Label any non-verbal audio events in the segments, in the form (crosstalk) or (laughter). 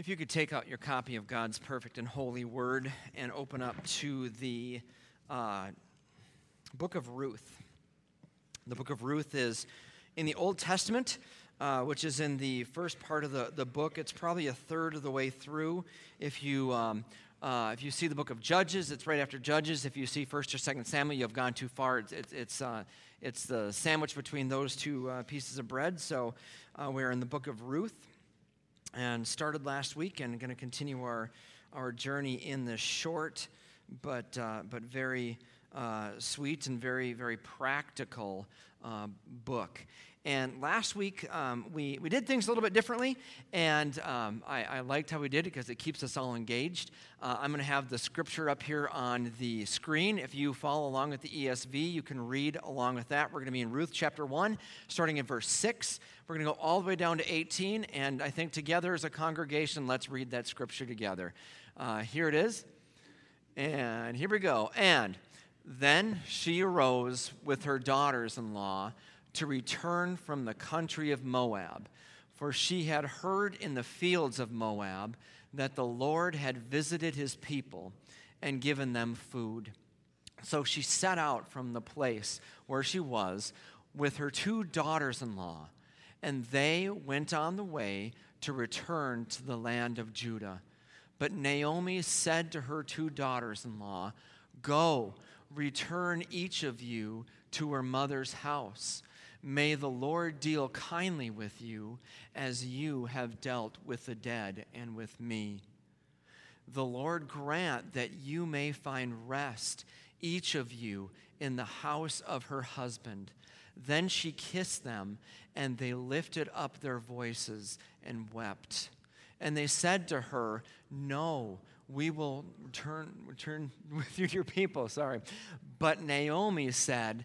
If you could take out your copy of God's perfect and holy word and open up to the uh, book of Ruth. The book of Ruth is in the Old Testament, uh, which is in the first part of the, the book. It's probably a third of the way through. If you, um, uh, if you see the book of Judges, it's right after Judges. If you see 1st or 2nd Samuel, you have gone too far. It's, it's, it's, uh, it's the sandwich between those two uh, pieces of bread. So uh, we're in the book of Ruth and started last week and going to continue our, our journey in this short but, uh, but very uh, sweet and very, very practical uh, book. And last week, um, we, we did things a little bit differently, and um, I, I, liked how we did it because it keeps us all engaged. Uh, I'm going to have the scripture up here on the screen. If you follow along with the ESV, you can read along with that. We're going to be in Ruth chapter 1, starting in verse 6. We're going to go all the way down to 18, and I think together as a congregation, let's read that scripture together. Uh, here it is, and here we go. And then she arose with her daughters in law to return from the country of Moab, for she had heard in the fields of Moab that the Lord had visited his people and given them food. So she set out from the place where she was with her two daughters in law, and they went on the way to return to the land of Judah. But Naomi said to her two daughters in law, Go, return each of you to her mother's house. May the Lord deal kindly with you as you have dealt with the dead and with me. The Lord grant that you may find rest, each of you, in the house of her husband. Then she kissed them, and they lifted up their voices and wept. And they said to her, No, we will return, return (laughs) with you your people. Sorry. But Naomi said,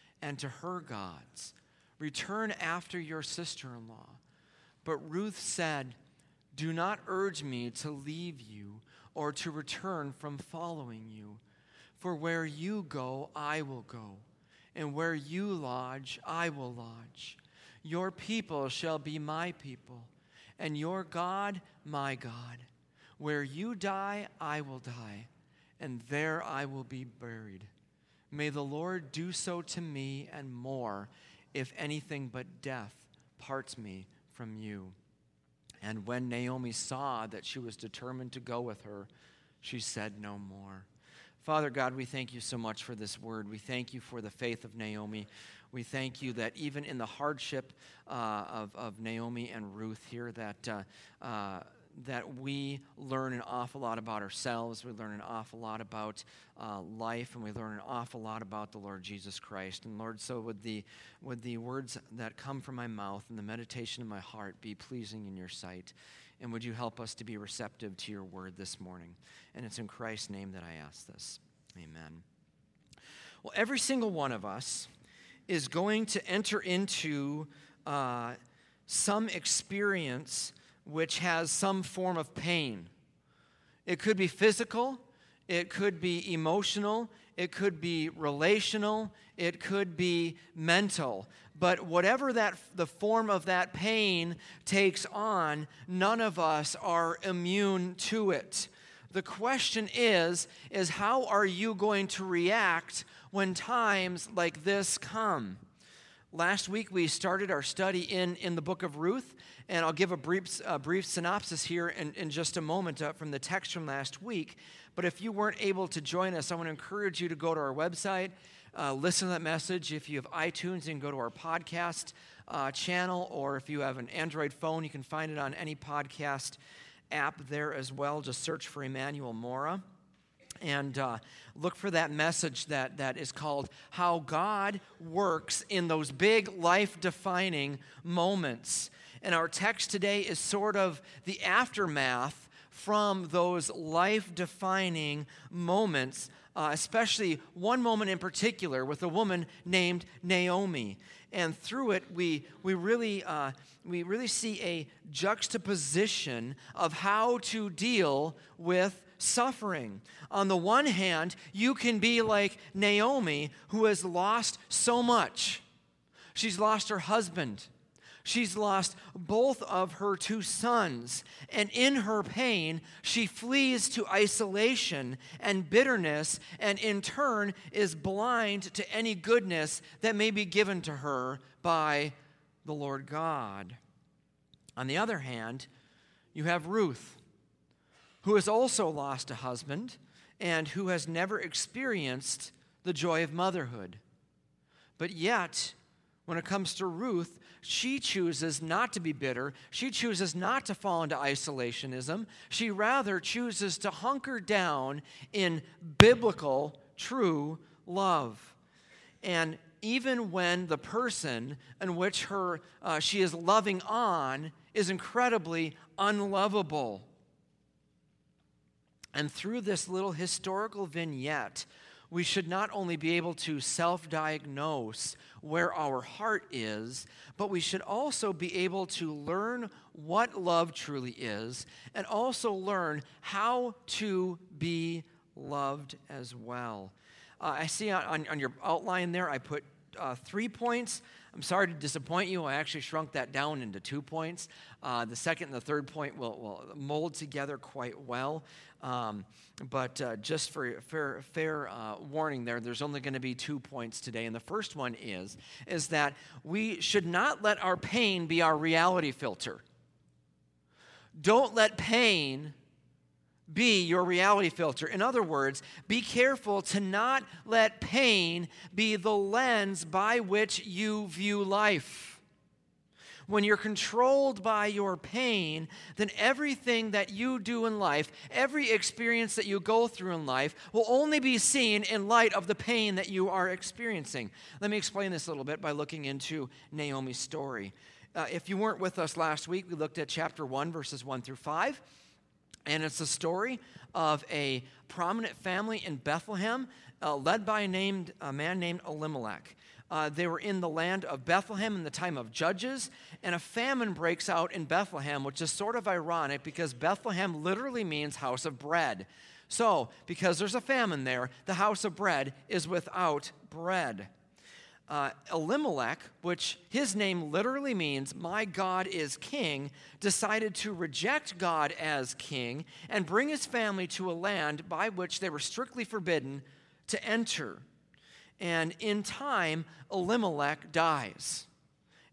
and to her gods. Return after your sister in law. But Ruth said, Do not urge me to leave you or to return from following you. For where you go, I will go, and where you lodge, I will lodge. Your people shall be my people, and your God, my God. Where you die, I will die, and there I will be buried. May the Lord do so to me and more if anything but death parts me from you. And when Naomi saw that she was determined to go with her, she said no more. Father God, we thank you so much for this word. We thank you for the faith of Naomi. We thank you that even in the hardship uh, of, of Naomi and Ruth here, that uh, uh, that we learn an awful lot about ourselves. We learn an awful lot about uh, life, and we learn an awful lot about the Lord Jesus Christ. And Lord, so would the, would the words that come from my mouth and the meditation of my heart be pleasing in your sight? And would you help us to be receptive to your word this morning? And it's in Christ's name that I ask this. Amen. Well, every single one of us is going to enter into uh, some experience which has some form of pain. It could be physical, it could be emotional, it could be relational, it could be mental. But whatever that the form of that pain takes on, none of us are immune to it. The question is is how are you going to react when times like this come? Last week we started our study in, in the book of Ruth, And I'll give a brief, a brief synopsis here in, in just a moment uh, from the text from last week. But if you weren't able to join us, I want to encourage you to go to our website, uh, listen to that message. If you have iTunes, you can go to our podcast uh, channel, or if you have an Android phone, you can find it on any podcast app there as well. Just search for Emmanuel Mora and uh, look for that message that, that is called How God Works in Those Big Life Defining Moments. And our text today is sort of the aftermath from those life defining moments, uh, especially one moment in particular with a woman named Naomi. And through it, we, we, really, uh, we really see a juxtaposition of how to deal with suffering. On the one hand, you can be like Naomi, who has lost so much. She's lost her husband. She's lost both of her two sons, and in her pain, she flees to isolation and bitterness, and in turn is blind to any goodness that may be given to her by the Lord God. On the other hand, you have Ruth, who has also lost a husband and who has never experienced the joy of motherhood. But yet, when it comes to Ruth, she chooses not to be bitter. She chooses not to fall into isolationism. She rather chooses to hunker down in biblical, true love. And even when the person in which her, uh, she is loving on is incredibly unlovable. And through this little historical vignette, we should not only be able to self diagnose where our heart is, but we should also be able to learn what love truly is and also learn how to be loved as well. Uh, I see on, on, your outline there, I put uh, three points. I'm sorry to disappoint you. I actually shrunk that down into two points. Uh, the second and the third point will, will mold together quite well. Um, but uh, just for fair, fair uh, warning there, there's only going to be two points today. And the first one is, is that we should not let our pain be our reality filter. Don't let pain be your reality filter. In other words, be careful to not let pain be the lens by which you view life. When you're controlled by your pain, then everything that you do in life, every experience that you go through in life, will only be seen in light of the pain that you are experiencing. Let me explain this a little bit by looking into Naomi's story. Uh, if you weren't with us last week, we looked at chapter 1, verses 1 through 5. And it's the story of a prominent family in Bethlehem, uh, led by a, named, a man named Elimelech. Uh, they were in the land of Bethlehem in the time of Judges, and a famine breaks out in Bethlehem, which is sort of ironic because Bethlehem literally means house of bread. So, because there's a famine there, the house of bread is without bread uh, Elimelech, which his name literally means, My God is king, decided to reject God as king and bring his family to a land by which they were strictly forbidden to enter. And in time, Elimelech dies.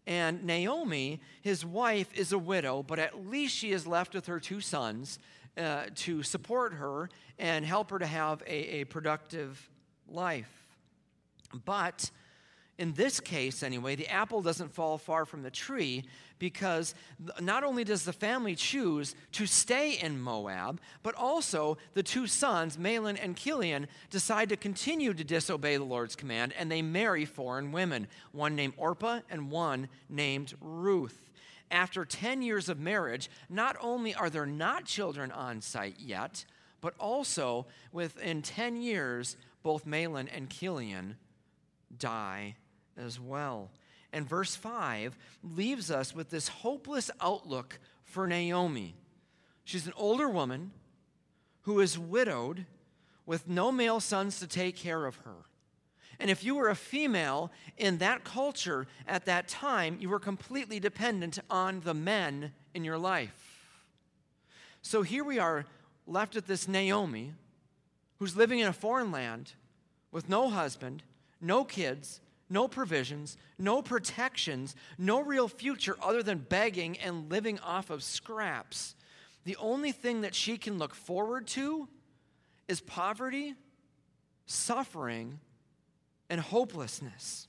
And Naomi, his wife, is a widow, but at least she is left with her two sons uh, to support her and help her to have a, a productive life. But in this case, anyway, the apple doesn't fall far from the tree because not only does the family choose to stay in Moab, but also the two sons, Mahlon and Chilion, decide to continue to disobey the Lord's command and they marry foreign women, one named Orpah and one named Ruth. After 10 years of marriage, not only are there not children on site yet, but also within 10 years, both Mahlon and Chilion die as well. And verse 5 leaves us with this hopeless outlook for Naomi. She's an older woman who is widowed with no male sons to take care of her. And if you were a female in that culture at that time, you were completely dependent on the men in your life. So here we are left with this Naomi who's living in a foreign land with no husband, no kids, no provisions, no protections, no real future other than begging and living off of scraps. The only thing that she can look forward to is poverty, suffering, and hopelessness.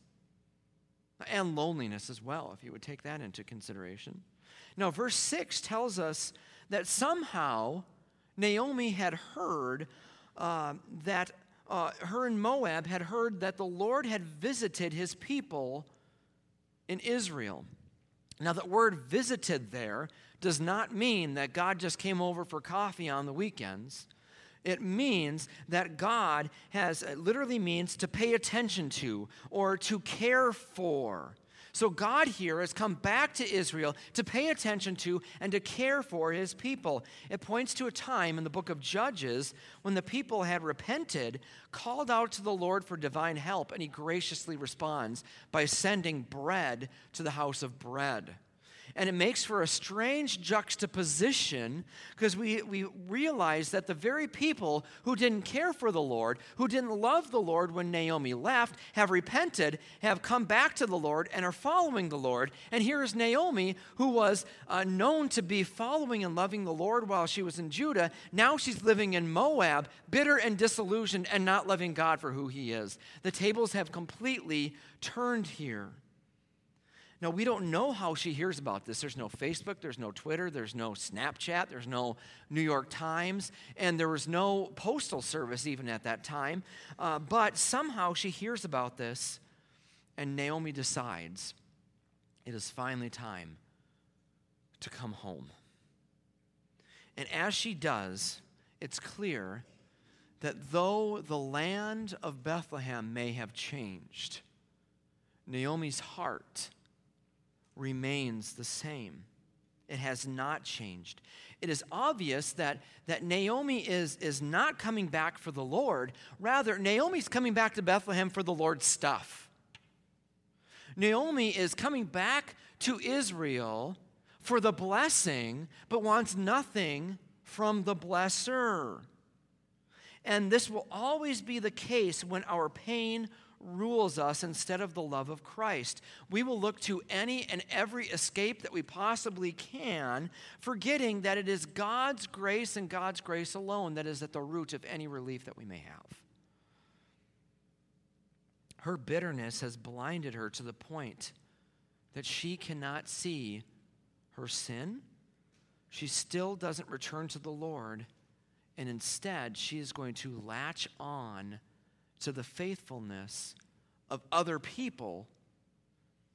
And loneliness as well, if you would take that into consideration. Now, verse 6 tells us that somehow Naomi had heard uh, that uh, her and Moab had heard that the Lord had visited his people in Israel. Now, that word visited there does not mean that God just came over for coffee on the weekends. It means that God has, literally means to pay attention to or to care for. So God here has come back to Israel to pay attention to and to care for his people. It points to a time in the book of Judges when the people had repented, called out to the Lord for divine help, and he graciously responds by sending bread to the house of bread. And it makes for a strange juxtaposition because we, we realize that the very people who didn't care for the Lord, who didn't love the Lord when Naomi left, have repented, have come back to the Lord, and are following the Lord. And here is Naomi, who was uh, known to be following and loving the Lord while she was in Judah. Now she's living in Moab, bitter and disillusioned, and not loving God for who he is. The tables have completely turned here. Now, we don't know how she hears about this. There's no Facebook, there's no Twitter, there's no Snapchat, there's no New York Times, and there was no postal service even at that time. Uh, but somehow she hears about this, and Naomi decides it is finally time to come home. And as she does, it's clear that though the land of Bethlehem may have changed, Naomi's heart remains the same. It has not changed. It is obvious that, that Naomi is, is not coming back for the Lord. Rather, Naomi's coming back to Bethlehem for the Lord's stuff. Naomi is coming back to Israel for the blessing, but wants nothing from the blesser. And this will always be the case when our pain rules us instead of the love of Christ. We will look to any and every escape that we possibly can, forgetting that it is God's grace and God's grace alone that is at the root of any relief that we may have. Her bitterness has blinded her to the point that she cannot see her sin. She still doesn't return to the Lord, and instead, she is going to latch on to the faithfulness of other people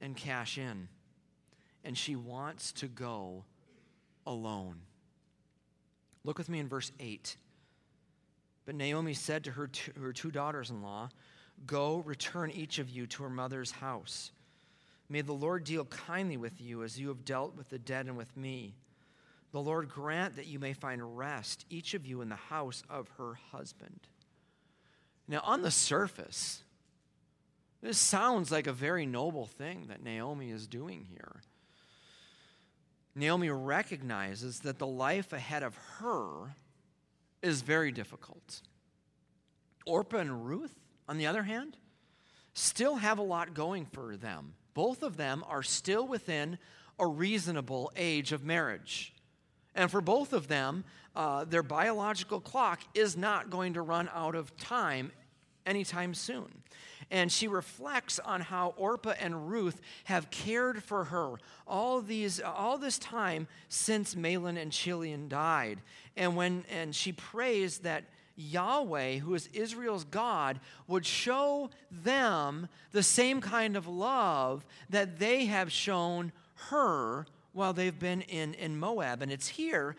and cash in. And she wants to go alone. Look with me in verse 8. But Naomi said to her, her two daughters in law, Go, return each of you to her mother's house. May the Lord deal kindly with you as you have dealt with the dead and with me. The Lord grant that you may find rest, each of you in the house of her husband. Now, on the surface, this sounds like a very noble thing that Naomi is doing here. Naomi recognizes that the life ahead of her is very difficult. Orpah and Ruth, on the other hand, still have a lot going for them. Both of them are still within a reasonable age of marriage. And for both of them, uh, their biological clock is not going to run out of time anytime soon. And she reflects on how Orpah and Ruth have cared for her all, these, all this time since Mahlon and Chilion died. And, when, and she prays that Yahweh, who is Israel's God, would show them the same kind of love that they have shown her while they've been in, in Moab. And it's here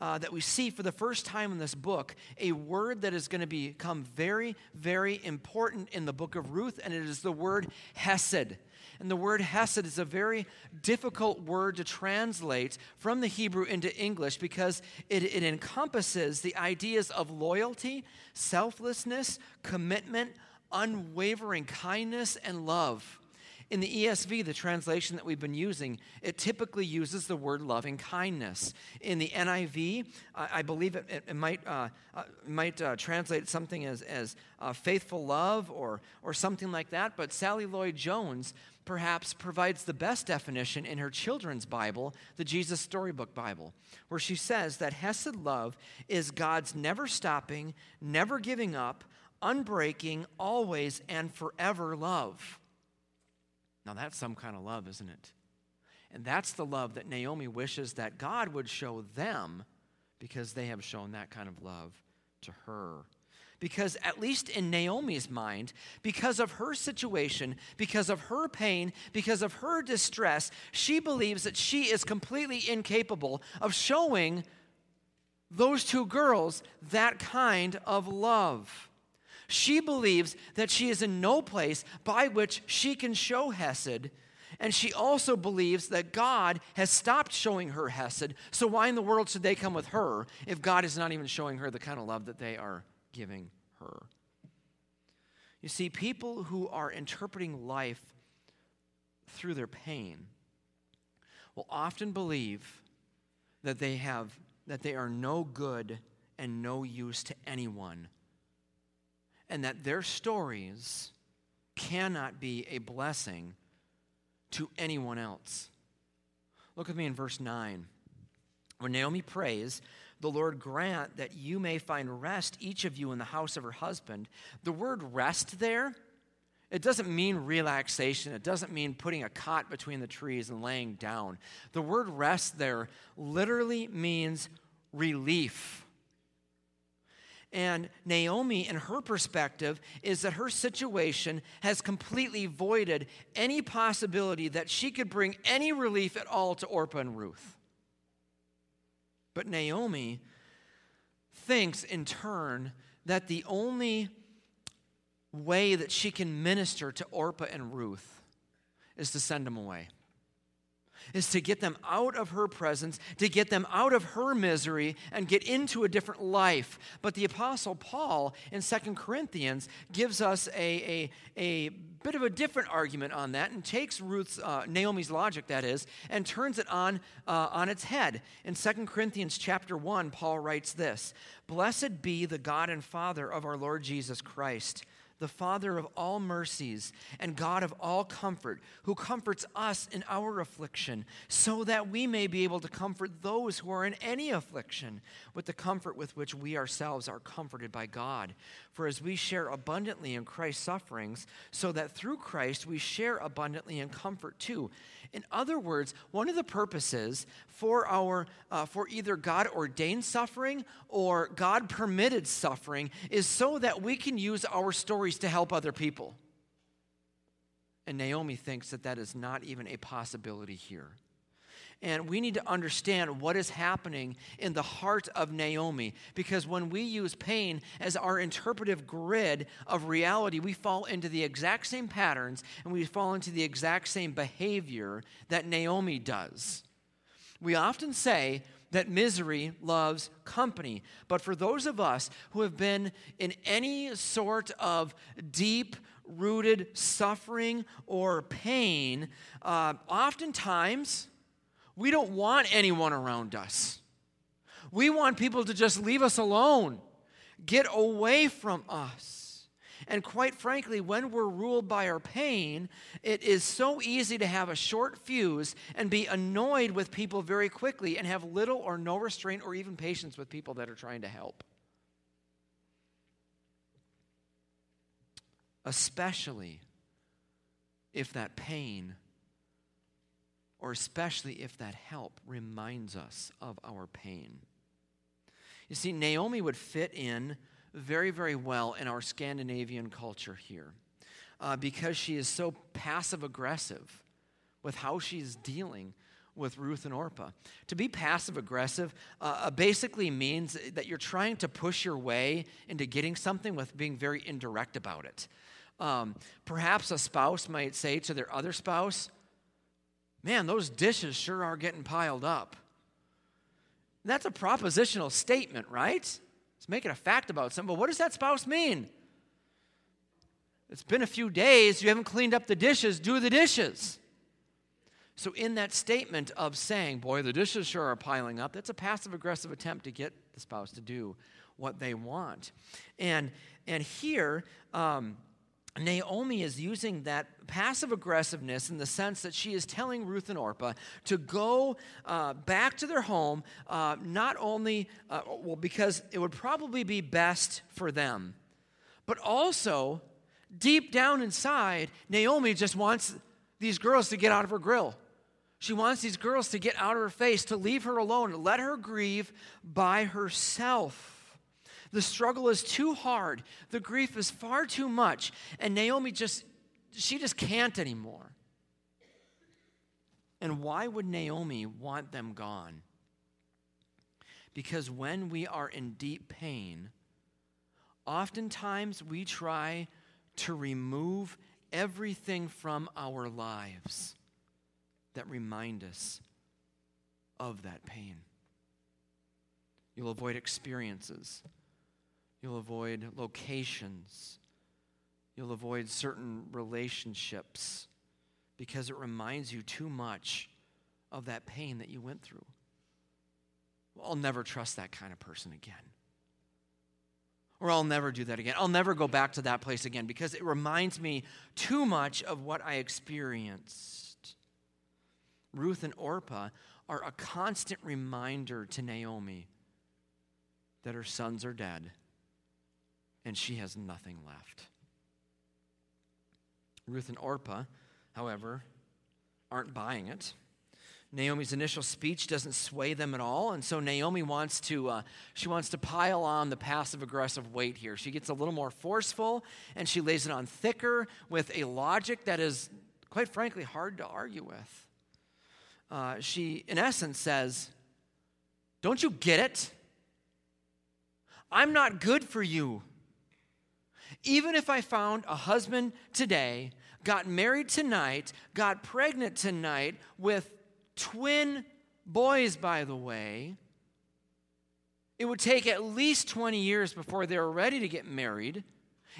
uh, that we see for the first time in this book a word that is going to become very, very important in the book of Ruth, and it is the word Hesed. And the word Hesed is a very difficult word to translate from the Hebrew into English because it, it encompasses the ideas of loyalty, selflessness, commitment, unwavering kindness, and love. In the ESV, the translation that we've been using, it typically uses the word loving kindness. In the NIV, I, believe it, it, it might, uh, uh, might uh, translate something as, as uh, faithful love or, or something like that. But Sally Lloyd Jones perhaps provides the best definition in her children's Bible, the Jesus Storybook Bible, where she says that Hesed love is God's never stopping, never giving up, unbreaking, always and forever love. Now, that's some kind of love, isn't it? And that's the love that Naomi wishes that God would show them because they have shown that kind of love to her. Because, at least in Naomi's mind, because of her situation, because of her pain, because of her distress, she believes that she is completely incapable of showing those two girls that kind of love. She believes that she is in no place by which she can show Hesed. And she also believes that God has stopped showing her Hesed. So, why in the world should they come with her if God is not even showing her the kind of love that they are giving her? You see, people who are interpreting life through their pain will often believe that they have that they are no good and no use to anyone and that their stories cannot be a blessing to anyone else. Look with me in verse 9. When Naomi prays, the Lord grant that you may find rest, each of you, in the house of her husband. The word rest there, it doesn't mean relaxation. It doesn't mean putting a cot between the trees and laying down. The word rest there literally means relief. And Naomi, in her perspective, is that her situation has completely voided any possibility that she could bring any relief at all to Orpah and Ruth. But Naomi thinks, in turn, that the only way that she can minister to Orpah and Ruth is to send them away is to get them out of her presence, to get them out of her misery and get into a different life. But the Apostle Paul in Second Corinthians gives us a, a, a bit of a different argument on that and takes Ruth's, uh, Naomi's logic, that is, and turns it on, uh, on its head. In Second Corinthians chapter 1, Paul writes this Blessed be the God and Father of our Lord Jesus Christ the Father of all mercies and God of all comfort, who comforts us in our affliction, so that we may be able to comfort those who are in any affliction with the comfort with which we ourselves are comforted by God. For as we share abundantly in Christ's sufferings, so that through Christ we share abundantly in comfort too. In other words, one of the purposes for our uh, for either God ordained suffering or God permitted suffering is so that we can use our stories to help other people. And Naomi thinks that that is not even a possibility here. And we need to understand what is happening in the heart of Naomi. Because when we use pain as our interpretive grid of reality, we fall into the exact same patterns and we fall into the exact same behavior that Naomi does. We often say that misery loves company. But for those of us who have been in any sort of deep, rooted suffering or pain, uh, oftentimes we don't want anyone around us. We want people to just leave us alone, get away from us. And quite frankly, when we're ruled by our pain, it is so easy to have a short fuse and be annoyed with people very quickly and have little or no restraint or even patience with people that are trying to help. Especially if that pain or especially if that help reminds us of our pain. You see, Naomi would fit in very, very well in our Scandinavian culture here uh, because she is so passive aggressive with how she's dealing with Ruth and Orpah. To be passive aggressive uh, uh, basically means that you're trying to push your way into getting something with being very indirect about it. Um, perhaps a spouse might say to their other spouse, Man, those dishes sure are getting piled up. That's a propositional statement, right? It's making a fact about something. But what does that spouse mean? It's been a few days, you haven't cleaned up the dishes, do the dishes. So, in that statement of saying, Boy, the dishes sure are piling up, that's a passive aggressive attempt to get the spouse to do what they want. And, and here, um, Naomi is using that passive aggressiveness in the sense that she is telling Ruth and Orpah to go uh, back to their home, uh, not only, uh, well, because it would probably be best for them, but also deep down inside, Naomi just wants these girls to get out of her grill. She wants these girls to get out of her face, to leave her alone, to let her grieve by herself. The struggle is too hard. The grief is far too much. And Naomi just, she just can't anymore. And why would Naomi want them gone? Because when we are in deep pain, oftentimes we try to remove everything from our lives that remind us of that pain. You'll avoid experiences You'll avoid locations. You'll avoid certain relationships because it reminds you too much of that pain that you went through. Well, I'll never trust that kind of person again. Or I'll never do that again. I'll never go back to that place again because it reminds me too much of what I experienced. Ruth and Orpah are a constant reminder to Naomi that her sons are dead and she has nothing left. Ruth and Orpah, however, aren't buying it. Naomi's initial speech doesn't sway them at all, and so Naomi wants to uh, she wants to pile on the passive aggressive weight here. She gets a little more forceful, and she lays it on thicker with a logic that is, quite frankly, hard to argue with. Uh, she, in essence, says, "Don't you get it? I'm not good for you. Even if I found a husband today, got married tonight, got pregnant tonight with twin boys, by the way, it would take at least 20 years before they were ready to get married,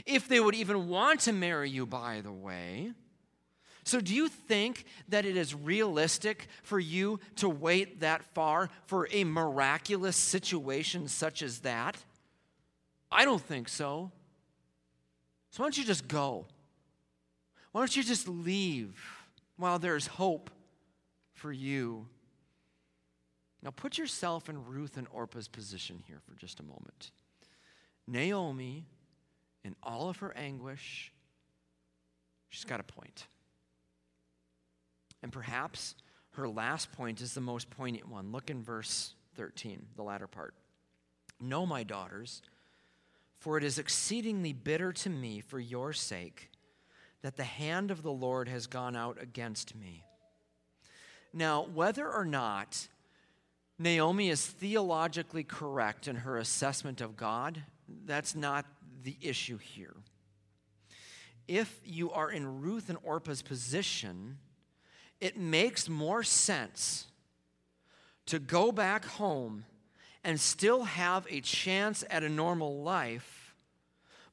if they would even want to marry you, by the way. So, do you think that it is realistic for you to wait that far for a miraculous situation such as that? I don't think so. So why don't you just go? Why don't you just leave while there's hope for you? Now put yourself in Ruth and Orpah's position here for just a moment. Naomi, in all of her anguish, she's got a point. And perhaps her last point is the most poignant one. Look in verse 13, the latter part. No, my daughters, for it is exceedingly bitter to me for your sake that the hand of the Lord has gone out against me. Now, whether or not Naomi is theologically correct in her assessment of God, that's not the issue here. If you are in Ruth and Orpah's position, it makes more sense to go back home and still have a chance at a normal life,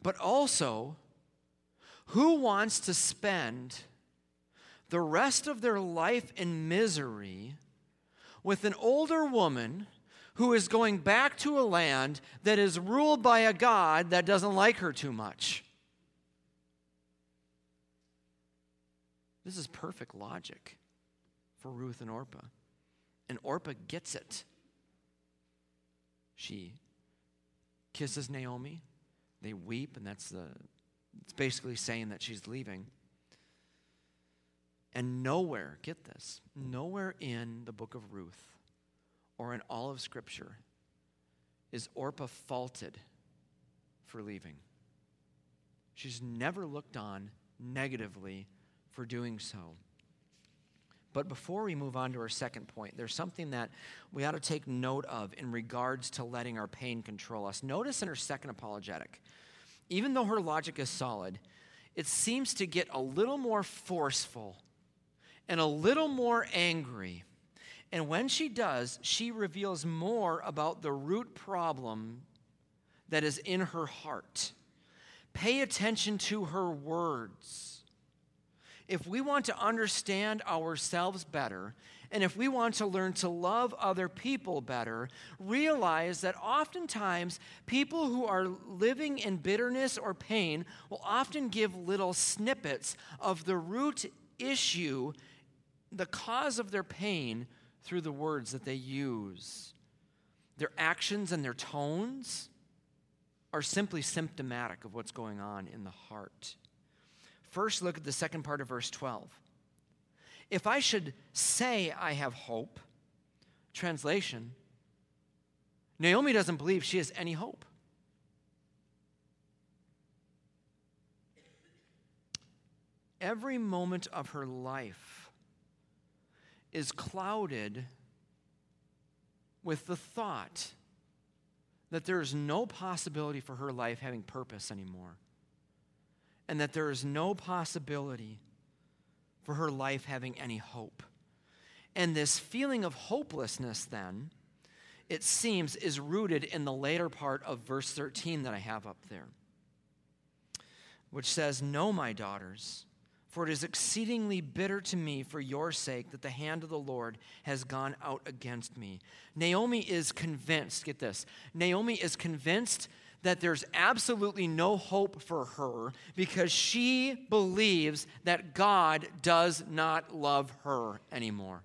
but also who wants to spend the rest of their life in misery with an older woman who is going back to a land that is ruled by a God that doesn't like her too much? This is perfect logic for Ruth and Orpah. And Orpah gets it. She kisses Naomi. They weep, and that's the, it's basically saying that she's leaving. And nowhere, get this, nowhere in the book of Ruth or in all of Scripture is Orpah faulted for leaving. She's never looked on negatively for doing so. But before we move on to our second point, there's something that we ought to take note of in regards to letting our pain control us. Notice in her second apologetic, even though her logic is solid, it seems to get a little more forceful and a little more angry. And when she does, she reveals more about the root problem that is in her heart. pay attention to her words. If we want to understand ourselves better, and if we want to learn to love other people better, realize that oftentimes people who are living in bitterness or pain will often give little snippets of the root issue, the cause of their pain, through the words that they use. Their actions and their tones are simply symptomatic of what's going on in the heart. First, look at the second part of verse 12. If I should say I have hope, translation, Naomi doesn't believe she has any hope. Every moment of her life is clouded with the thought that there is no possibility for her life having purpose anymore, and that there is no possibility for her life having any hope. And this feeling of hopelessness, then, it seems, is rooted in the later part of verse 13 that I have up there, which says, No, my daughters, for it is exceedingly bitter to me for your sake that the hand of the Lord has gone out against me. Naomi is convinced, get this, Naomi is convinced that there's absolutely no hope for her because she believes that God does not love her anymore.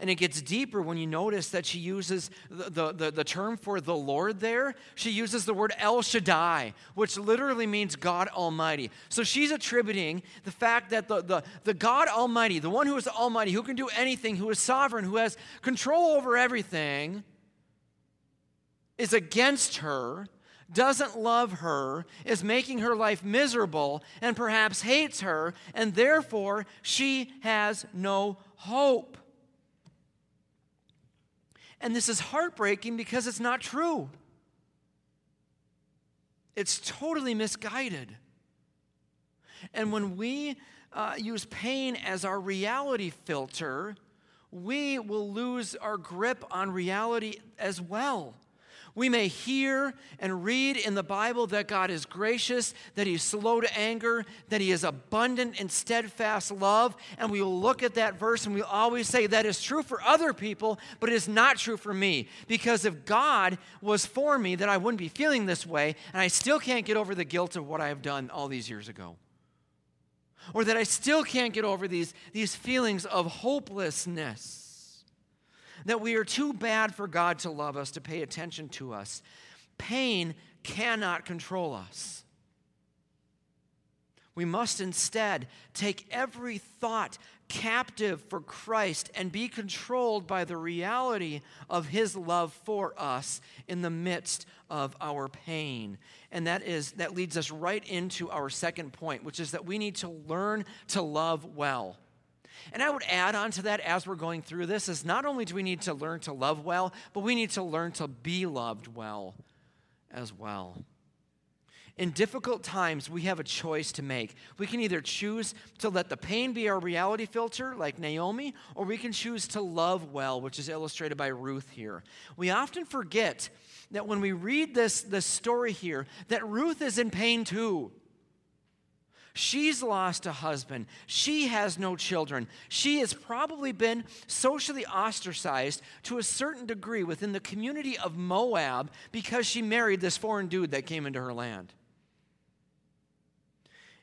And it gets deeper when you notice that she uses the, the, the, term for the Lord there. She uses the word El Shaddai, which literally means God Almighty. So she's attributing the fact that the, the, the God Almighty, the one who is Almighty, who can do anything, who is sovereign, who has control over everything, is against her doesn't love her, is making her life miserable, and perhaps hates her, and therefore she has no hope. And this is heartbreaking because it's not true. It's totally misguided. And when we uh, use pain as our reality filter, we will lose our grip on reality as well. We may hear and read in the Bible that God is gracious, that He's slow to anger, that He is abundant in steadfast love, and we will look at that verse and we always say that is true for other people, but it is not true for me. Because if God was for me, then I wouldn't be feeling this way, and I still can't get over the guilt of what I have done all these years ago. Or that I still can't get over these, these feelings of hopelessness that we are too bad for God to love us, to pay attention to us. Pain cannot control us. We must instead take every thought captive for Christ and be controlled by the reality of his love for us in the midst of our pain. And that is that leads us right into our second point, which is that we need to learn to love well. And I would add on to that as we're going through this is not only do we need to learn to love well, but we need to learn to be loved well as well. In difficult times, we have a choice to make. We can either choose to let the pain be our reality filter, like Naomi, or we can choose to love well, which is illustrated by Ruth here. We often forget that when we read this, this story here, that Ruth is in pain too. She's lost a husband. She has no children. She has probably been socially ostracized to a certain degree within the community of Moab because she married this foreign dude that came into her land.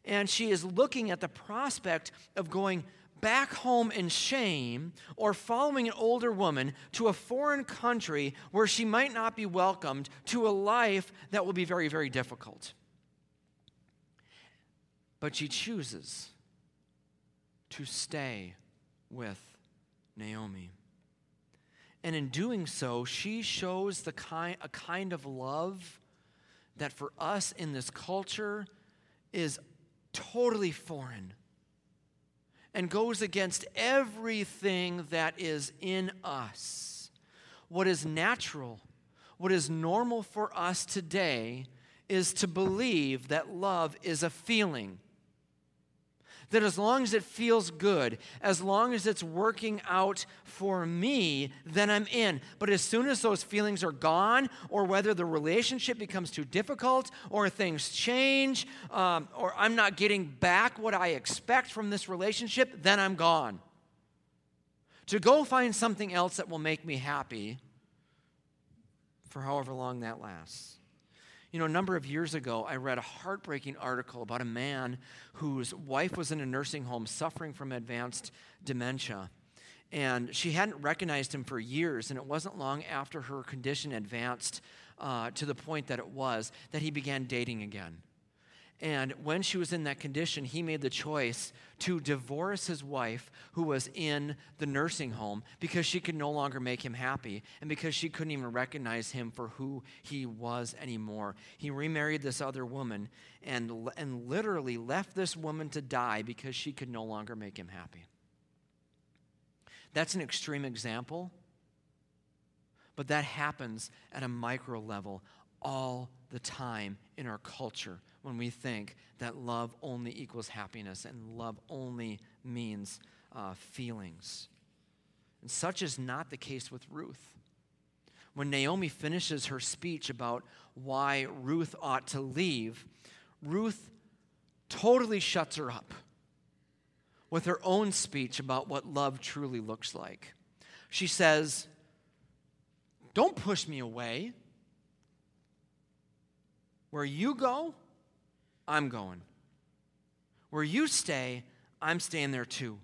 And she is looking at the prospect of going back home in shame or following an older woman to a foreign country where she might not be welcomed to a life that will be very, very difficult. But she chooses to stay with Naomi. And in doing so, she shows the kind, a kind of love that for us in this culture is totally foreign and goes against everything that is in us. What is natural, what is normal for us today, is to believe that love is a feeling that as long as it feels good, as long as it's working out for me, then I'm in. But as soon as those feelings are gone, or whether the relationship becomes too difficult, or things change, um, or I'm not getting back what I expect from this relationship, then I'm gone. To go find something else that will make me happy for however long that lasts. You know, a number of years ago, I read a heartbreaking article about a man whose wife was in a nursing home suffering from advanced dementia. And she hadn't recognized him for years, and it wasn't long after her condition advanced uh, to the point that it was that he began dating again. And when she was in that condition, he made the choice to divorce his wife, who was in the nursing home, because she could no longer make him happy and because she couldn't even recognize him for who he was anymore. He remarried this other woman and, and literally left this woman to die because she could no longer make him happy. That's an extreme example, but that happens at a micro level all the time in our culture when we think that love only equals happiness and love only means uh, feelings. And such is not the case with Ruth. When Naomi finishes her speech about why Ruth ought to leave, Ruth totally shuts her up with her own speech about what love truly looks like. She says, Don't push me away. Where you go, I'm going. Where you stay, I'm staying there too.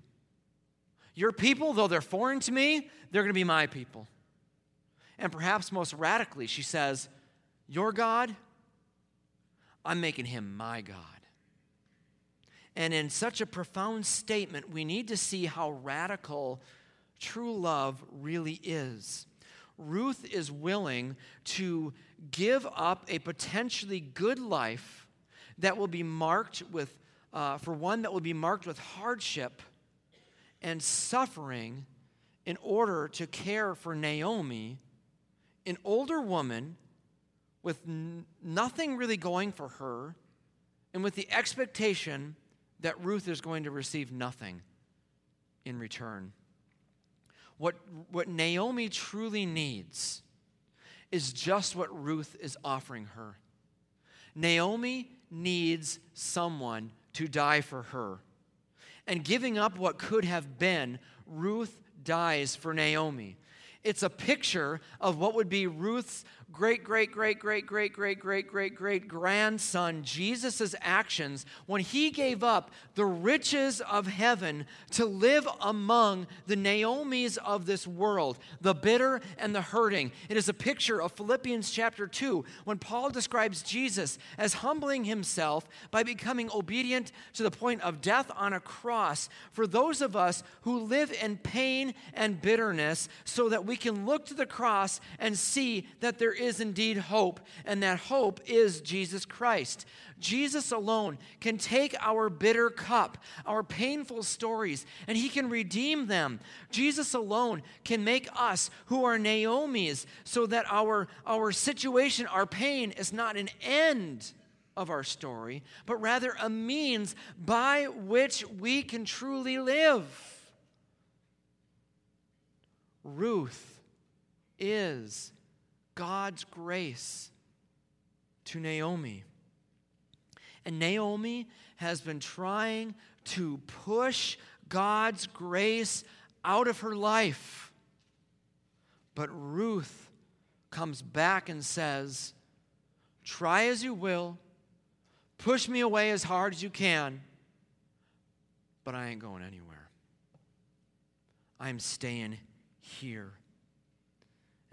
Your people, though they're foreign to me, they're going to be my people. And perhaps most radically, she says, Your God, I'm making him my God. And in such a profound statement, we need to see how radical true love really is. Ruth is willing to give up a potentially good life that will be marked with, uh, for one that will be marked with hardship and suffering in order to care for Naomi, an older woman with n- nothing really going for her, and with the expectation that Ruth is going to receive nothing in return. What, what Naomi truly needs is just what Ruth is offering her. Naomi needs someone to die for her. And giving up what could have been, Ruth dies for Naomi. It's a picture of what would be Ruth's great, great, great, great, great, great, great, great, great grandson, Jesus' actions when he gave up the riches of heaven to live among the Naomis of this world, the bitter and the hurting. It is a picture of Philippians chapter 2 when Paul describes Jesus as humbling himself by becoming obedient to the point of death on a cross for those of us who live in pain and bitterness so that we can look to the cross and see that there is indeed hope, and that hope is Jesus Christ. Jesus alone can take our bitter cup, our painful stories, and he can redeem them. Jesus alone can make us who are Naomi's so that our, our situation, our pain, is not an end of our story, but rather a means by which we can truly live. Ruth is God's grace to Naomi. And Naomi has been trying to push God's grace out of her life. But Ruth comes back and says, Try as you will, push me away as hard as you can, but I ain't going anywhere. I'm staying here.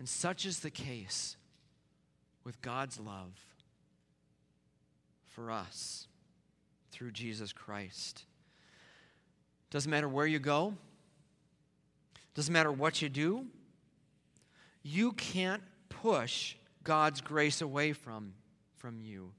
And such is the case with God's love for us through Jesus Christ. Doesn't matter where you go, doesn't matter what you do, you can't push God's grace away from, from you.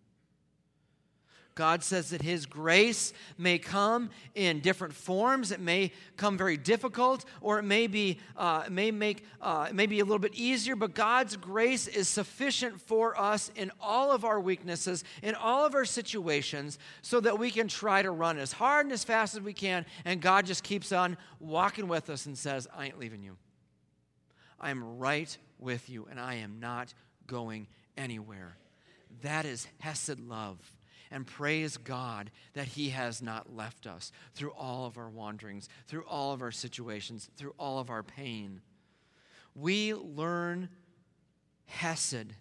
God says that His grace may come in different forms. It may come very difficult, or it may be, uh, it may make, uh, it may be a little bit easier. But God's grace is sufficient for us in all of our weaknesses, in all of our situations, so that we can try to run as hard and as fast as we can. And God just keeps on walking with us and says, "I ain't leaving you. I am right with you, and I am not going anywhere." That is Hesed love and praise God that He has not left us through all of our wanderings, through all of our situations, through all of our pain. We learn Hesed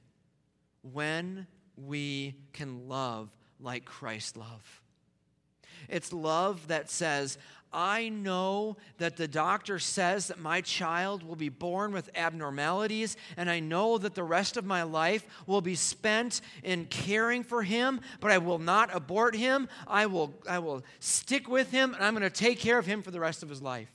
when we can love like Christ love. It's love that says, I know that the doctor says that my child will be born with abnormalities, and I know that the rest of my life will be spent in caring for him, but I will not abort him. I will, I will stick with him, and I'm going to take care of him for the rest of his life.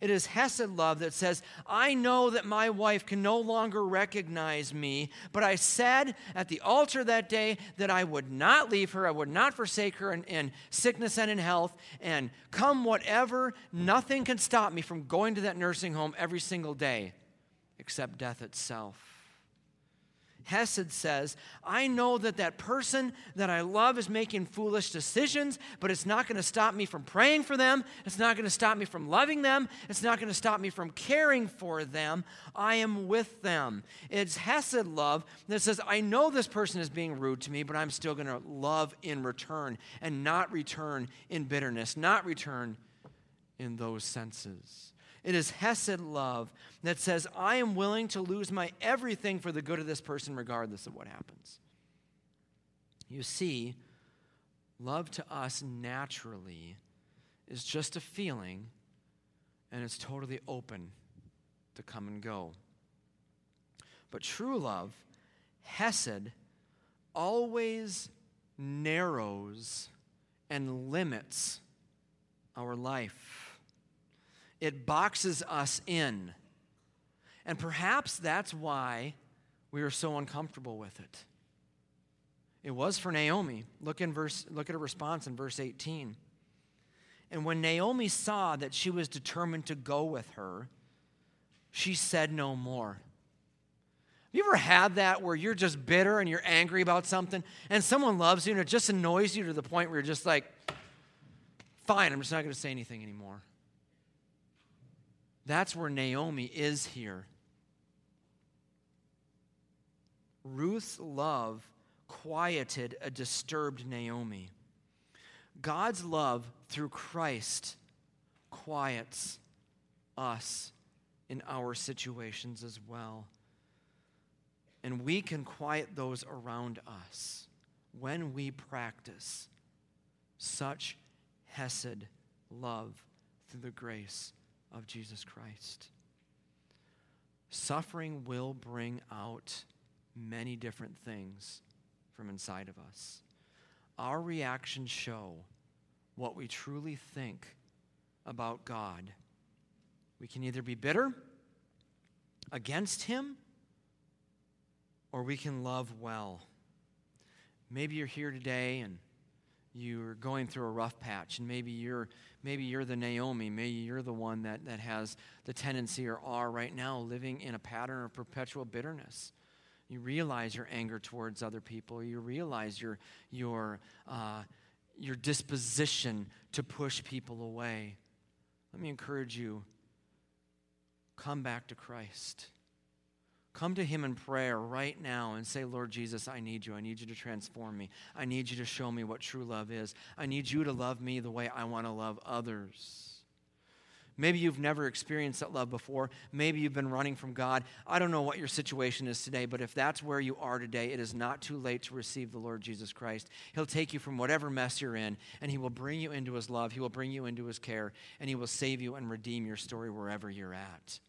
It is Hesed love that says, I know that my wife can no longer recognize me, but I said at the altar that day that I would not leave her, I would not forsake her in, in sickness and in health, and come whatever, nothing can stop me from going to that nursing home every single day except death itself. Hesed says, I know that that person that I love is making foolish decisions, but it's not going to stop me from praying for them. It's not going to stop me from loving them. It's not going to stop me from caring for them. I am with them. It's Hesed love that says, I know this person is being rude to me, but I'm still going to love in return and not return in bitterness, not return in those senses. It is Hesed love that says, I am willing to lose my everything for the good of this person, regardless of what happens. You see, love to us naturally is just a feeling, and it's totally open to come and go. But true love, Hesed, always narrows and limits our life it boxes us in. And perhaps that's why we are so uncomfortable with it. It was for Naomi. Look, in verse, look at her response in verse 18. And when Naomi saw that she was determined to go with her, she said no more. Have you ever had that where you're just bitter and you're angry about something and someone loves you and it just annoys you to the point where you're just like, fine, I'm just not going to say anything anymore? That's where Naomi is here. Ruth's love quieted a disturbed Naomi. God's love through Christ quiets us in our situations as well. And we can quiet those around us when we practice such Hesed love through the grace of Jesus Christ. Suffering will bring out many different things from inside of us. Our reactions show what we truly think about God. We can either be bitter against Him or we can love well. Maybe you're here today and you're going through a rough patch and maybe you're maybe you're the naomi maybe you're the one that, that has the tendency or are right now living in a pattern of perpetual bitterness. You realize your anger towards other people. You realize your your uh, your disposition to push people away. Let me encourage you come back to christ Come to Him in prayer right now and say, Lord Jesus, I need you. I need you to transform me. I need you to show me what true love is. I need you to love me the way I want to love others. Maybe you've never experienced that love before. Maybe you've been running from God. I don't know what your situation is today, but if that's where you are today, it is not too late to receive the Lord Jesus Christ. He'll take you from whatever mess you're in, and He will bring you into His love. He will bring you into His care, and He will save you and redeem your story wherever you're at.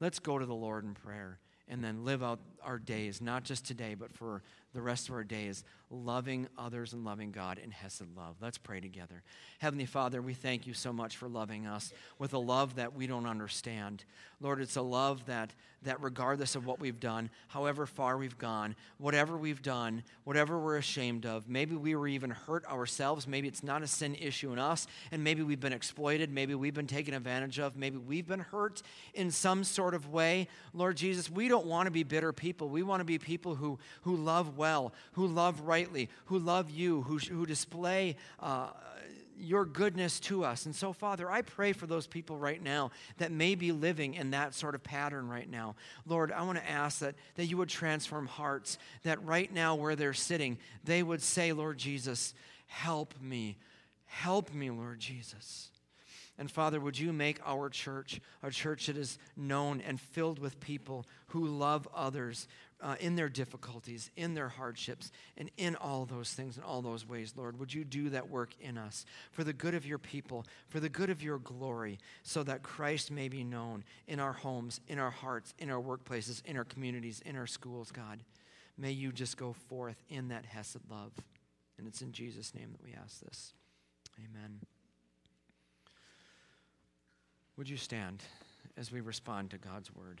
Let's go to the Lord in prayer and then live out our days, not just today, but for the rest of our days, loving others and loving God in Hesed love. Let's pray together. Heavenly Father, we thank you so much for loving us with a love that we don't understand. Lord, it's a love that, that regardless of what we've done, however far we've gone, whatever we've done, whatever we're ashamed of, maybe we were even hurt ourselves, maybe it's not a sin issue in us, and maybe we've been exploited, maybe we've been taken advantage of, maybe we've been hurt in some sort of way. Lord Jesus, we don't want to be bitter people. We want to be people who, who love well, who love rightly, who love you, who, who display. Uh, your goodness to us. And so, Father, I pray for those people right now that may be living in that sort of pattern right now. Lord, I want to ask that, that you would transform hearts, that right now where they're sitting, they would say, Lord Jesus, help me. Help me, Lord Jesus. And Father, would you make our church a church that is known and filled with people who love others uh, in their difficulties, in their hardships, and in all those things, in all those ways, Lord? Would you do that work in us for the good of your people, for the good of your glory, so that Christ may be known in our homes, in our hearts, in our workplaces, in our communities, in our schools, God? May you just go forth in that Hesed love. And it's in Jesus' name that we ask this. Amen. Would you stand as we respond to God's word?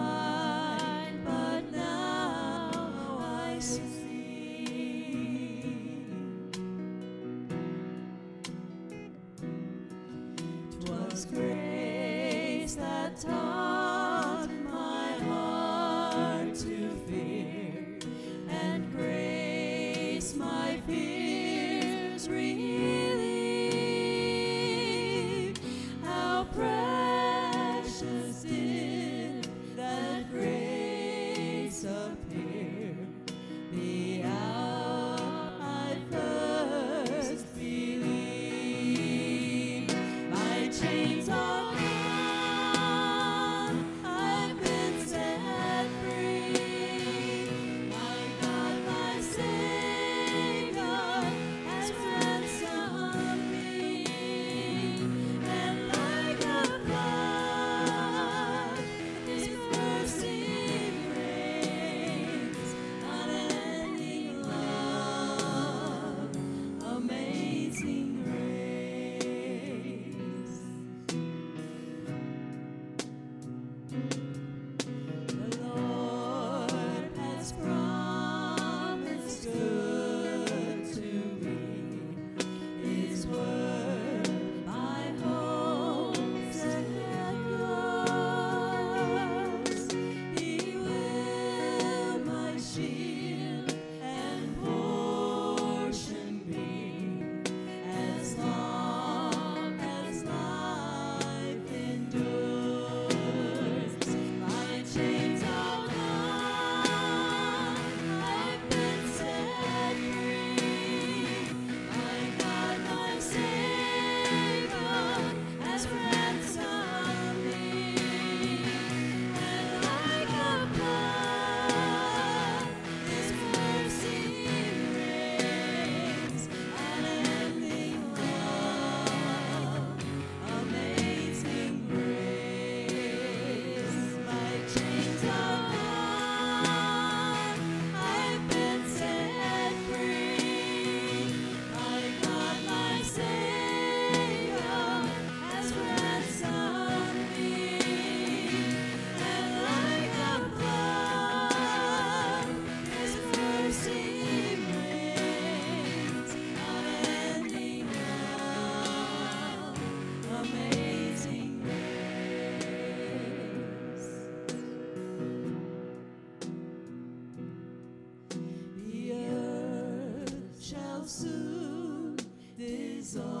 soon dissolve.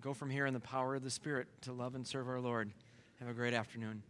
Go from here in the power of the Spirit to love and serve our Lord. Have a great afternoon.